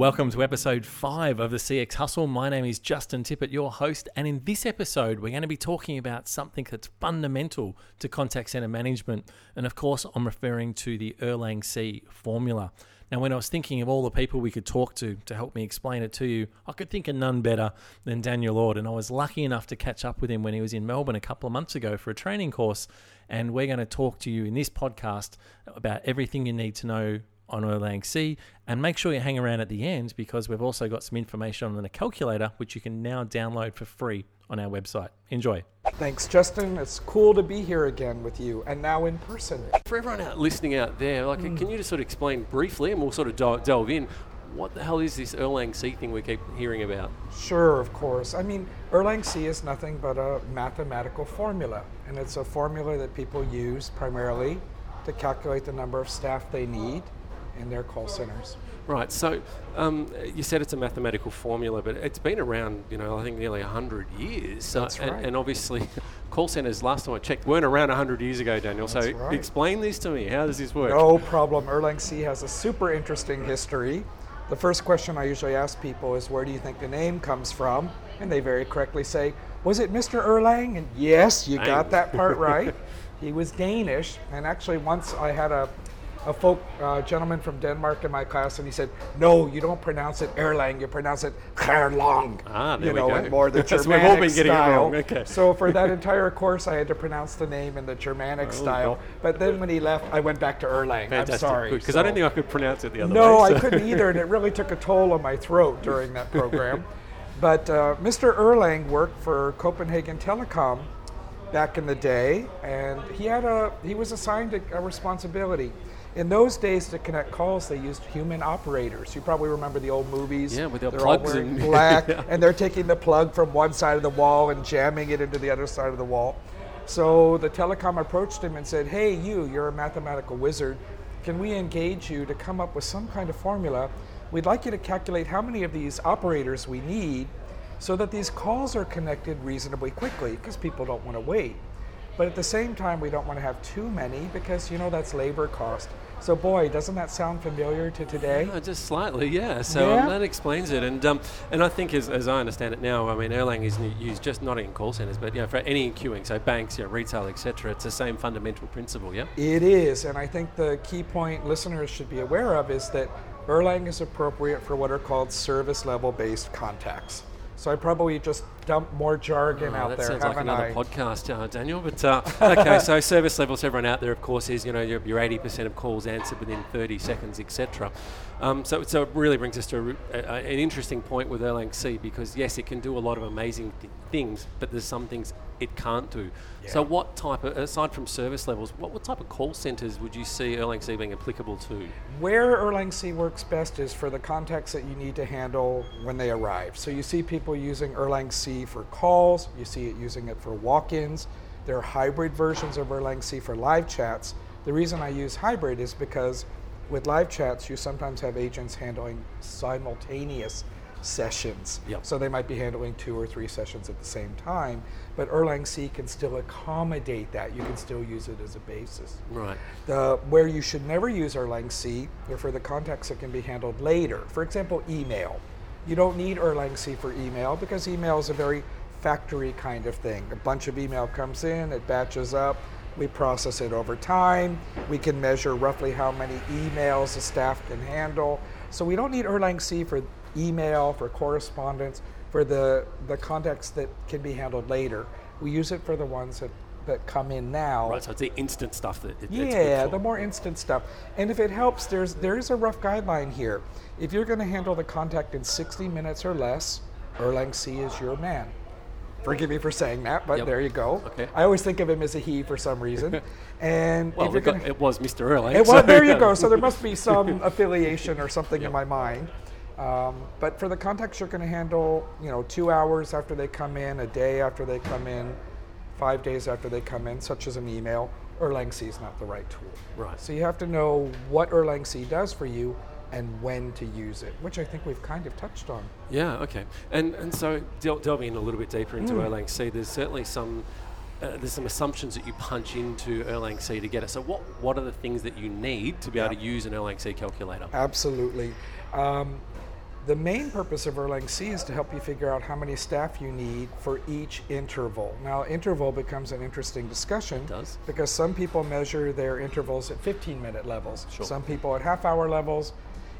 Welcome to episode five of the CX Hustle. My name is Justin Tippett, your host, and in this episode, we're going to be talking about something that's fundamental to contact center management. And of course, I'm referring to the Erlang C formula. Now, when I was thinking of all the people we could talk to to help me explain it to you, I could think of none better than Daniel Ord. And I was lucky enough to catch up with him when he was in Melbourne a couple of months ago for a training course. And we're going to talk to you in this podcast about everything you need to know on Erlang C. And make sure you hang around at the end because we've also got some information on the calculator, which you can now download for free on our website. Enjoy. Thanks, Justin. It's cool to be here again with you, and now in person. For everyone out listening out there, like, mm. can you just sort of explain briefly, and we'll sort of delve in, what the hell is this Erlang C thing we keep hearing about? Sure, of course. I mean, Erlang C is nothing but a mathematical formula, and it's a formula that people use primarily to calculate the number of staff they need in their call centers. Right. So um, you said it's a mathematical formula, but it's been around, you know, I think nearly 100 years. That's uh, right. And, and, obviously, call centers, last time I checked, weren't around 100 years ago, Daniel. That's so right. explain this to me. How does this work? No problem. Erlang C has a super interesting history. The first question I usually ask people is, where do you think the name comes from? And they very correctly say, was it Mr. Erlang? And yes, you got that part right. he was Danish. And actually, once I had a a folk uh, gentleman from Denmark in my class, and he said, "No, you don't pronounce it Erlang. You pronounce it Erlang. Ah, there you know, we go. more the Germanic we've all been getting style. Okay. So for that entire course, I had to pronounce the name in the Germanic Oh, style. But then when he left, I went back to Erlang. Fantastic. I'm sorry. Because So- I don't think I could pronounce it the other way. no, way. I couldn't either, and it really took a toll on my throat during that program. but uh, Mr. Erlang worked for Copenhagen Telecom back in the day, and he had a he was assigned a, a responsibility. In those days, to connect calls, they used human operators. You probably remember the old movies. Yeah, with their they're all wearing and- black, Yeah. and they're taking the plug from one side of the wall and jamming it into the other side of the wall. So the telecom approached him and said, "Hey, you, you're a mathematical wizard. Can we engage you to come up with some kind of formula? We'd like you to calculate how many of these operators we need, so that these calls are connected reasonably quickly, because people don't want to wait. But at the same time, we don't want to have too many because you know that's labor cost. So, boy, doesn't that sound familiar to today? No, just slightly, yeah. So Yeah. um, that explains it, and um, and I think as, as I understand it now, I mean Erlang is used just not in call centers, but you know for any queuing, so banks, you know, retail, etc. It's the same fundamental principle, yeah. It is, and I think the key point listeners should be aware of is that Erlang is appropriate for what are called service level based contacts. So I probably just dumped more jargon Oh, out that there, sounds like another I? podcast, uh, Daniel. But uh, okay, so service levels, everyone out there, of course, is you know your your eighty percent of calls answered within thirty seconds, etc. Um, so so it really brings us to a, a- an interesting point with Erlang C because yes, it can do a lot of amazing th- things, but there's some things it can't do. So what type of aside from service levels, what, what type of call centers would you see Erlang C being applicable to? Where Erlang C works best is for the contacts that you need to handle when they arrive. So you see people using Erlang C for calls, you see it using it for walk ins. There are hybrid versions of Erlang C for live chats. The reason I use hybrid is because with live chats, you sometimes have agents handling simultaneous sessions. Yep. So they might be handling two or three sessions at the same time, but Erlang C can still accommodate that. You can still use it as a basis. Right. The, where you should never use Erlang C are for the contacts that can be handled later. For example, email. You don't need Erlang C for email because email is a very factory kind of thing. A bunch of email comes in, it batches up, we process it over time, we can measure roughly how many emails the staff can handle. So we don't need Erlang C for email, for correspondence, for the, the contacts that can be handled later. We use it for the ones that, that come in now. Right. So it's the instant stuff that it, it's Yeah, the more instant stuff. And if it helps, there's there is a rough guideline here. If you're going to handle the contact in 60 minutes or less, Erlang C is your man. Forgive me for saying that, but Yep. there you go. Okay. I always think of him as a he for some reason. And Well, got- gonna, it was Mr. Erlang. it, so- well, there you go. So there must be some affiliation or something Yep. in my mind. Um, but for the contacts you're going to handle, you know, two hours after they come in, a day after they come in, five days after they come in, such as an email, Erlang C is not the right tool. Right. So you have to know what Erlang C does for you and when to use it, which I think we've kind of touched on. Yeah, okay. And and so del- delving in a little bit deeper into Mm. Erlang C, there's certainly some uh, there's some assumptions that you punch into Erlang C to get it. So what what are the things that you need to be able to use an Erlang C calculator? Absolutely. Um, The main purpose of Erlang C is to help you figure out how many staff you need for each interval. Now, interval becomes an interesting discussion. Because some people measure their intervals at 15 minute levels, Sure. some people at half hour levels.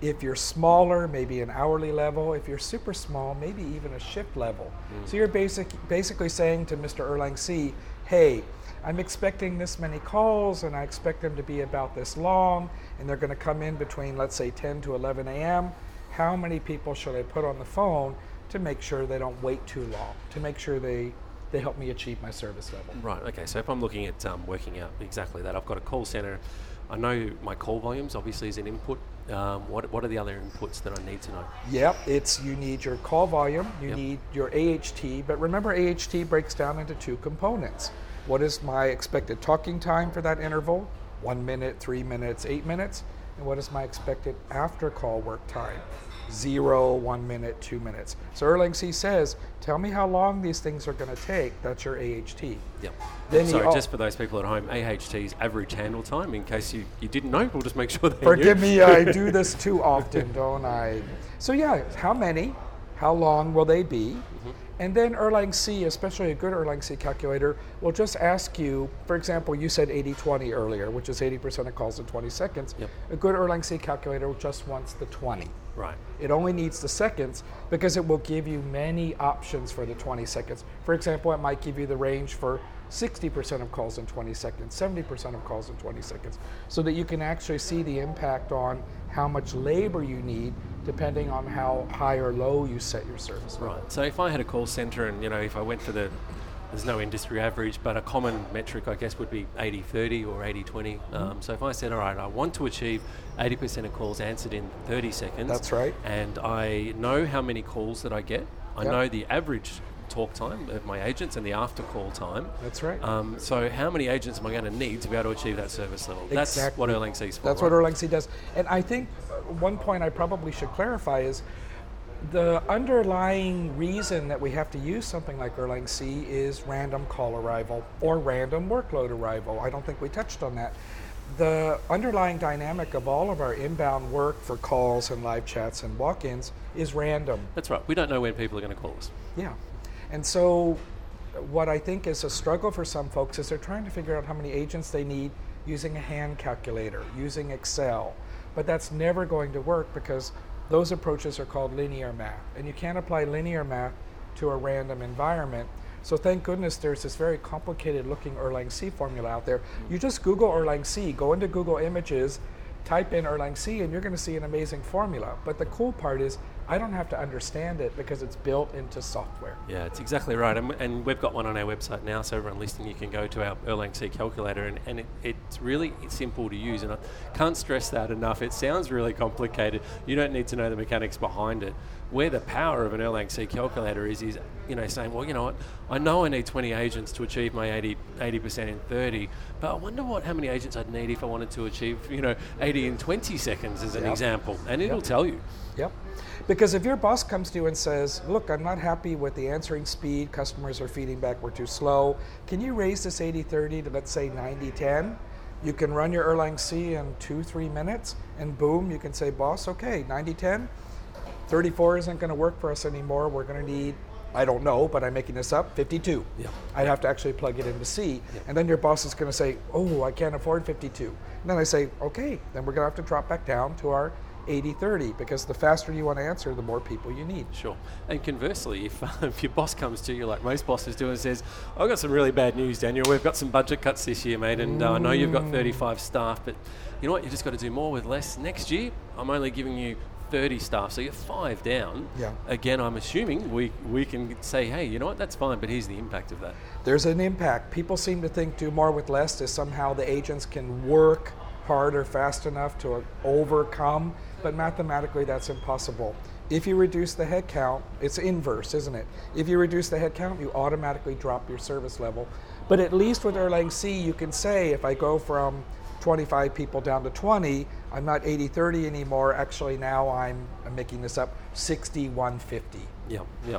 If you're smaller, maybe an hourly level. If you're super small, maybe even a shift level. Mm. So you're basic, basically saying to Mr. Erlang C, hey, I'm expecting this many calls and I expect them to be about this long and they're going to come in between, let's say, 10 to 11 a.m. How many people should I put on the phone to make sure they don't wait too long, to make sure they, they help me achieve my service level? Right. Okay. So if I'm looking at um, working out exactly that, I've got a call center. I know my call volumes obviously is an input. Um, what What are the other inputs that I need to know? Yep, it's you need your call volume, you Yep. need your AHT, but remember AHT breaks down into two components. What is my expected talking time for that interval? One minute, three minutes, eight minutes. And what is my expected after call work time? Zero, one minute, two minutes. So Erlang C says, tell me how long these things are going to take. That's your AHT. Yep. Then so you al- just for those people at home, AHT is average handle time. In case you, you didn't know, we'll just make sure they Forgive me, I do this too often, don't I? So yeah, how many? How long will they be? Mm-hmm. And then Erlang C, especially a good Erlang C calculator, will just ask you, for example, you said 80-20 earlier, which is 80% of calls in 20 seconds. Yep. A good Erlang C calculator just wants the 20. Right. It only needs the seconds because it will give you many options for the 20 seconds. For example, it might give you the range for 60% of calls in 20 seconds, 70% of calls in 20 seconds, so that you can actually see the impact on how much labor you need depending on how high or low you set your service. level. Right. So if I had a call center and, you know, if I went for the, there's no industry average, but a common metric, I guess, would be 80 30 or 80 20. Mm-hmm. Um, so if I said, all right, I want to achieve 80% of calls answered in 30 seconds. That's right. And I know how many calls that I get, I Yep. know the average talk time of my agents and the after call time. That's right. Um, so how many agents am I going to need to be able to achieve that service level? That's what Exactly. Erlang C's for. That's right? what Erlang C does. And I think one point I probably should clarify is the underlying reason that we have to use something like Erlang C is random call arrival or random workload arrival. I don't think we touched on that. The underlying dynamic of all of our inbound work for calls and live chats and walk ins is random. That's right. We don't know when people are going to call us. Yeah. And so, what I think is a struggle for some folks is they're trying to figure out how many agents they need using a hand calculator, using Excel. But that's never going to work because those approaches are called linear math. And you can't apply linear math to a random environment. So, thank goodness there's this very complicated looking Erlang C formula out there. You just Google Erlang C, go into Google Images, type in Erlang C, and you're going to see an amazing formula. But the cool part is, I don't have to understand it because it's built into software. Yeah, it's exactly right. And, and we've got one on our website now, so everyone listening, you can go to our Erlang C calculator, and, and it, it's really simple to use. And I can't stress that enough. It sounds really complicated. You don't need to know the mechanics behind it. Where the power of an Erlang C calculator is, is you know, saying, well, you know what, I know I need 20 agents to achieve my 80, 80% in 30, but I wonder what how many agents I'd need if I wanted to achieve, you know, 80 in 20 seconds as an Yep. example. And it'll Yep. tell you. Yep. Because if your boss comes to you and says, Look, I'm not happy with the answering speed, customers are feeding back, we're too slow, can you raise this 80 30 to let's say 90 10? You can run your Erlang C in two, three minutes, and boom, you can say, Boss, okay, 90 10, 34 isn't going to work for us anymore. We're going to need, I don't know, but I'm making this up, 52. Yeah. I'd have to actually plug it in into C. And then your boss is going to say, oh, I can't afford 52. And then I say, okay, then we're going to have to drop back down to our 80 30 because the faster you want to answer, the more people you need. Sure. And conversely, if, if your boss comes to you, like most bosses do, and says, I've got some really bad news, Daniel. We've got some budget cuts this year, mate, and uh, I know you've got 35 staff, but you know what? You've just got to do more with less. Next year, I'm only giving you 30 staff, so you're five down. Yeah. Again, I'm assuming we, we can say, hey, you know what? That's fine, but here's the impact of that. There's an impact. People seem to think do more with less is somehow the agents can work harder fast enough to overcome, but mathematically that's impossible. If you reduce the head count, it's inverse, isn't it? If you reduce the head count, you automatically drop your service level. But at least with Erlang C, you can say if I go from 25 people down to 20, I'm not 80 30 anymore. Actually, now I'm, I'm making this up 60 150. Yeah, yeah.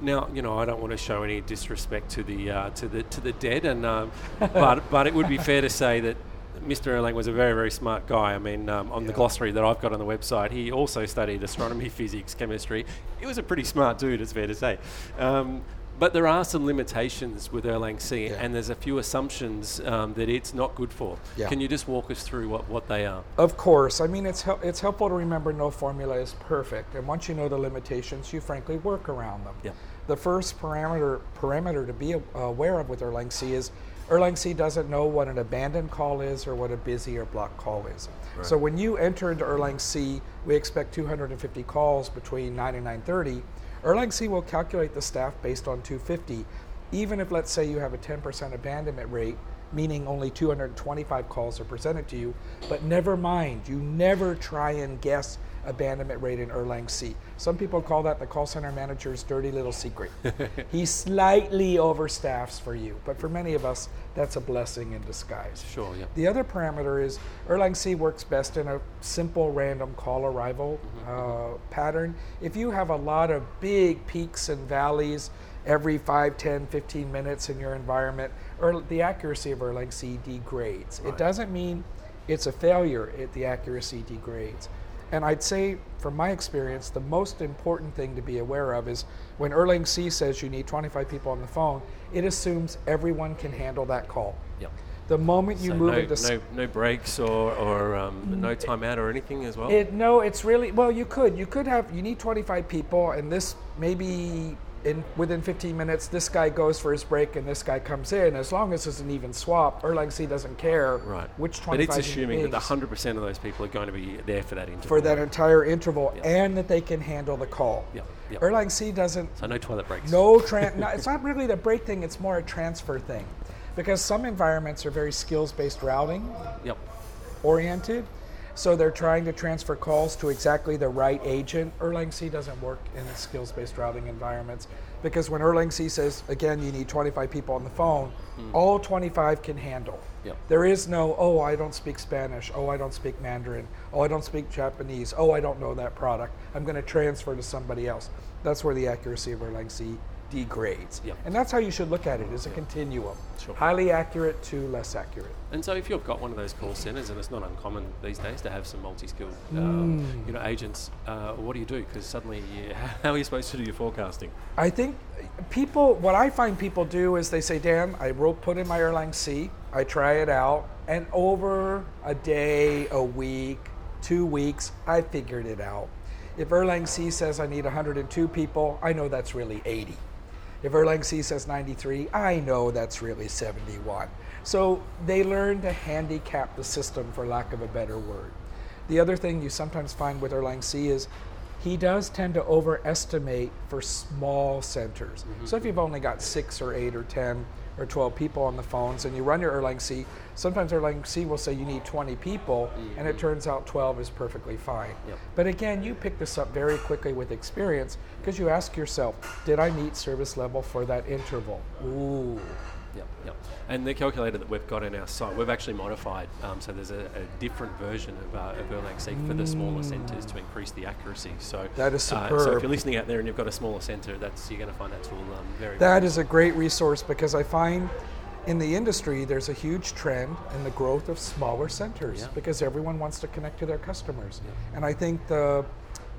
Now, you know, I don't want to show any disrespect to the uh, to the to the dead, and um, but but it would be fair to say that Mr. Erlang was a very, very smart guy. I mean, um, on the glossary that I've got on the website, he also studied astronomy, physics, chemistry. He was a pretty smart dude, it's fair to say. Um, but there are some limitations with Erlang C, Yeah. and there's a few assumptions um, that it's not good for. Yeah. Can you just walk us through what, what they are? Of course. I mean, it's hel- it's helpful to remember no formula is perfect, and once you know the limitations, you frankly work around them. Yeah. The first parameter parameter to be aware of with Erlang C is Erlang C doesn't know what an abandoned call is or what a busy or blocked call is. Right. So when you enter into Erlang C, we expect 250 calls between 9 and 9:30. Erlang C will calculate the staff based on 250, even if let's say you have a 10% abandonment rate, meaning only 225 calls are presented to you. But never mind, you never try and guess abandonment rate in Erlang C. Some people call that the call center manager's dirty little secret. he slightly overstaffs for you, but for many of us, that's a blessing in disguise. Sure, yeah. The other parameter is Erlang C works best in a simple random call arrival uh, pattern. If you have a lot of big peaks and valleys every 5, 10, 15 minutes in your environment, or the accuracy of Erlang C degrades. It doesn't mean it's a failure, it, the accuracy degrades. And I'd say, from my experience, the most important thing to be aware of is when Erlang C says you need 25 people on the phone, it assumes everyone can handle that call. Yep. The moment you So move no, into s- no, no breaks or, or um, no timeout or anything as well? It no, it's really well. You could you could have you need 25 people, and this maybe in within 15 minutes, this guy goes for his break and this guy comes in. As long as it's an even swap, Erlang C doesn't care right. which 25 But it's assuming that 100% of those people are going to be there for that interval. for that entire interval, Yeah. and that they can handle the call. Yep, yep. Erlang C doesn't So no toilet breaks. No, tran- no, it's not really the break thing. It's more a transfer thing, because some environments are very skills-based routing Yep. oriented, so they're trying to transfer calls to exactly the right agent. Erlang C doesn't work in skills-based routing environments because when Erlang C says again you need 25 people on the phone, hmm. all 25 can handle. Yep. There is no oh I don't speak Spanish, oh I don't speak Mandarin, oh I don't speak Japanese, oh I don't know that product. I'm going to transfer to somebody else. That's where the accuracy of Erlang C degrades. Yep. And that's how you should look at it as a continuum. Sure. Highly accurate to less accurate. And so, if you've got one of those call centers, and it's not uncommon these days to have some multi-skilled, um, Mm. you know, agents, uh, what do you do? Because suddenly, you, how are you supposed to do your forecasting? I think people, what I find people do is they say, Dan, I wrote, put in my Erlang C, I try it out, and over a day, a week, two weeks, I figured it out. If Erlang C says I need 102 people, I know that's really 80. If Erlang C says 93, I know that's really 71. So they learn to handicap the system, for lack of a better word. The other thing you sometimes find with Erlang C is he does tend to overestimate for small centers. Mm-hmm. So if you've only got six or eight or 10 or 12 people on the phones and you run your Erlang C, sometimes Erlang C will say you need 20 people and it mm-hmm. turns out 12 is perfectly fine. Yep. But again, you pick this up very quickly with experience because you ask yourself, did I meet service level for that interval? Ooh. Yep, yep. And the calculator that we've got in our site, we've actually modified. Um, so there's a, a different version of, uh, of Erlang C for the smaller centres to increase the accuracy. So That is Uh, so if you're listening out there and you've got a smaller centre, that's you're going to find that tool um, very. That is a great resource because I find in the industry there's a huge trend in the growth of smaller centers Yeah. because everyone wants to connect to their customers. And I think the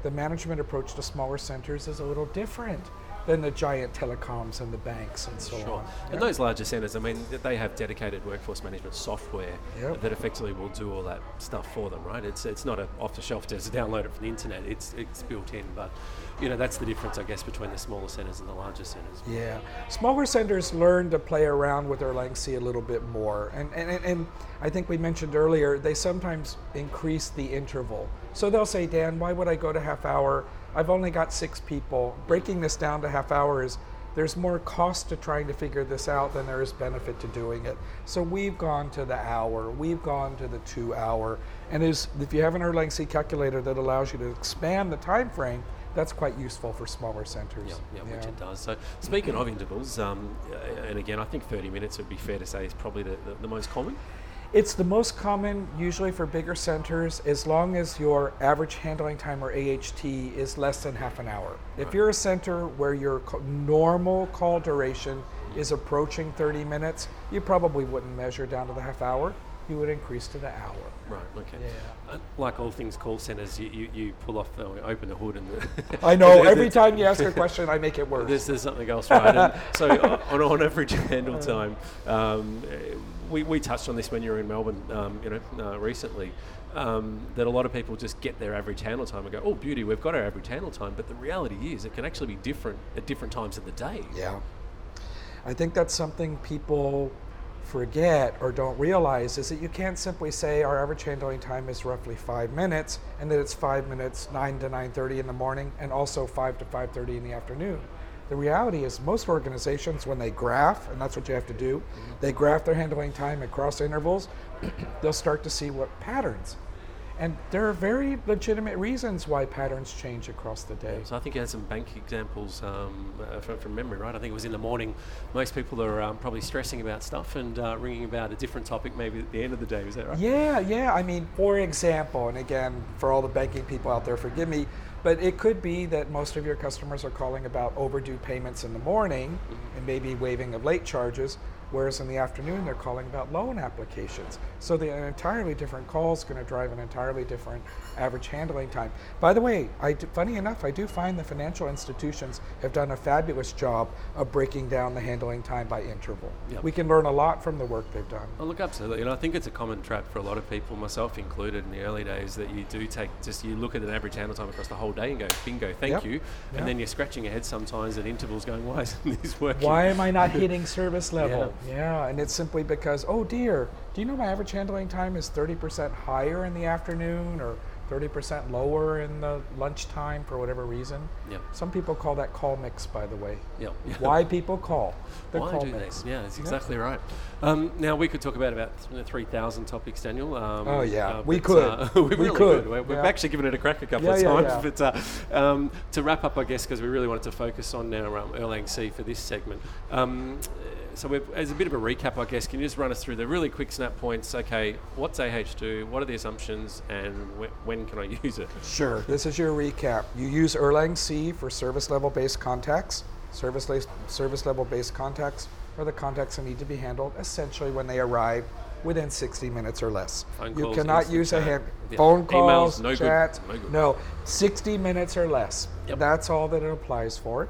the management approach to smaller centers is a little different than the giant telecoms and the banks and so on. Sure. on. And Yeah. those larger centres, I mean, they have dedicated workforce management software Yep. that effectively will do all that stuff for them, right? It's it's not a off the shelf just download it from the internet. It's it's built in, but you know that's the difference, I guess, between the smaller centres and the larger centres. Yeah, smaller centers learn to play around with their Erlang C a little bit more, and, and and- and I think we mentioned earlier they sometimes increase the interval. So they'll say, Dan, why would I go to half hour? I've only got six people. Breaking this down to half hour is there's more cost to trying to figure this out than there is benefit to doing it. So we've gone to the hour, we've gone to the two hour, and is if you have an Erlang C calculator that allows you to expand the time frame, that's quite useful for smaller centers. Yeah, yeah, which it does. So speaking of intervals, um, and again, I think 30 minutes would be fair to say is probably the, the, the most common. It's the most common usually for bigger centers as long as your average handling time or AHT is less than half an hour. If you're a center where your normal call duration is approaching 30 minutes, you probably wouldn't measure down to the half hour. you would increase to the hour. Right. Okay. Yeah. Uh, like all things call centers, you, you, you pull off, the, open the hood, and the I know. Every time you ask a question, I make it worse. There's, there's something else, right? And so on, on average handle time, um, we, we touched on this when you were in Melbourne, um, you know, uh, recently. Um, that a lot of people just get their average handle time and go, "Oh, beauty, we've got our average handle time." But the reality is, it can actually be different at different times of the day. Yeah. I think that's something people forget or don't realize is that you can't simply say our average handling time is roughly five minutes and that it's five minutes 9 to 9.30 in the morning and also 5 to 5.30 in the afternoon. The reality is most organizations when they graph and that's what you have to do they graph their handling time across intervals they'll start to see what patterns and there are very legitimate reasons why patterns change across the day So I think you had some bank examples um, uh, from, from memory, right? I think it was in the morning. Most people are um, probably stressing about stuff and uh, ringing about a different topic maybe at the end of the day. Is that right? Yeah, yeah. I mean, for example, and again, for all the banking people out there, forgive me, but it could be that most of your customers are calling about overdue payments in the morning and maybe waiving of late charges, whereas in the afternoon they're calling about loan applications. So the an entirely different call is going to drive an entirely different average handling time. By the way, I funny enough, I do find the financial institutions have done a fabulous job of breaking down the handling time by interval. Yep. We can learn a lot from the work they've done. Oh, look, absolutely. And I think it's a common trap for a lot of people, myself included, in the early days, that you do take just you look at an average handle time across the whole day and go, bingo, thank Yep. you. Yep. And then you're scratching your head sometimes at intervals going, why isn't this working? Why am I not hitting service level? Yeah. And it's simply because, oh dear, do you know my average handling time is 30% higher in the afternoon or 30% lower in the lunchtime for whatever reason? Yep. Some people call that call mix, by the way. Yep. Why people call? They're Why call do mix. Yeah, that's exactly right. Um, now we could talk about about three thousand topics, Daniel. Um, Oh, yeah. We but, could. uh, we, We really could. We- We've Yeah. actually given it a crack a couple Yeah, of yeah, times. yeah. But uh, um, to wrap up, I guess, because we really wanted to focus on now um, Erlang C for this segment. So we've, as a bit of a recap, I guess, can you just run us through the really quick snap points? Okay, what's AHT? What are the assumptions? And wh- when can I use it? Sure. This is your recap. You use Erlang C for service level based contacts. Service, la- service level based contacts are the contacts that need to be handled essentially when they arrive within 60 minutes or less. Phone you cannot use a hand, Yeah. phone Emails, calls, no good. chats. No. No, 60 minutes or less. Yep. That's all that it applies for.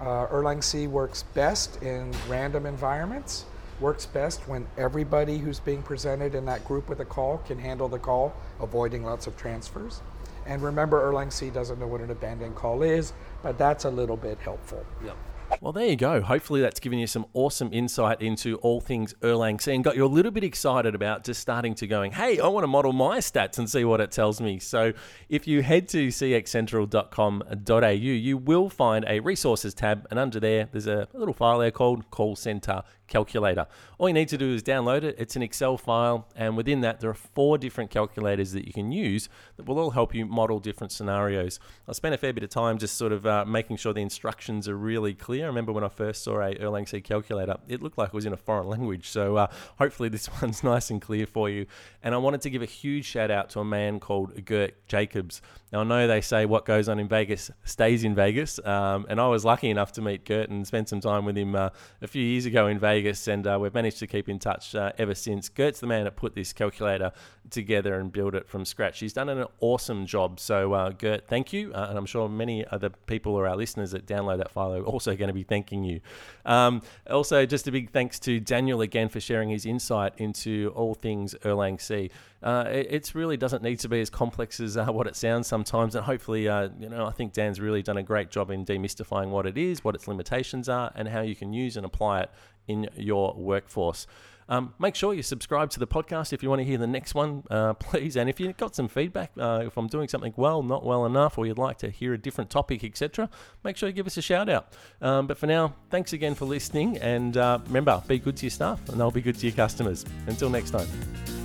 Uh, Erlang C works best in random environments. Works best when everybody who's being presented in that group with a call can handle the call, avoiding lots of transfers. And remember, Erlang C doesn't know what an abandoned call is, but that's a little bit helpful. Yep. Well, there you go. Hopefully, that's given you some awesome insight into all things Erlang C and got you a little bit excited about just starting to going, hey, I want to model my stats and see what it tells me. So, if you head to cxcentral.com.au, you will find a resources tab, and under there, there's a little file there called Call Center Calculator. All you need to do is download it. It's an Excel file, and within that, there are four different calculators that you can use that will all help you model different scenarios. I spent a fair bit of time just sort of uh, making sure the instructions are really clear. I remember when I first saw a Erlang C calculator, it looked like it was in a foreign language. So uh, hopefully this one's nice and clear for you. And I wanted to give a huge shout out to a man called Gert Jacobs. Now I know they say what goes on in Vegas stays in Vegas, um, and I was lucky enough to meet Gert and spend some time with him uh, a few years ago in Vegas, and uh, we've managed to keep in touch uh, ever since. Gert's the man that put this calculator together and built it from scratch. He's done an awesome job. So uh, Gert, thank you, uh, and I'm sure many other people or our listeners that download that file are also going to be thanking you. Um, also, just a big thanks to Daniel again for sharing his insight into all things Erlang C. Uh, it really doesn't need to be as complex as uh, what it sounds sometimes, and hopefully, uh, you know, I think Dan's really done a great job in demystifying what it is, what its limitations are, and how you can use and apply it in your workforce. Um, make sure you subscribe to the podcast if you want to hear the next one, uh, please. And if you've got some feedback, uh, if I'm doing something well, not well enough, or you'd like to hear a different topic, etc., make sure you give us a shout out. Um, but for now, thanks again for listening. And uh, remember, be good to your staff, and they'll be good to your customers. Until next time.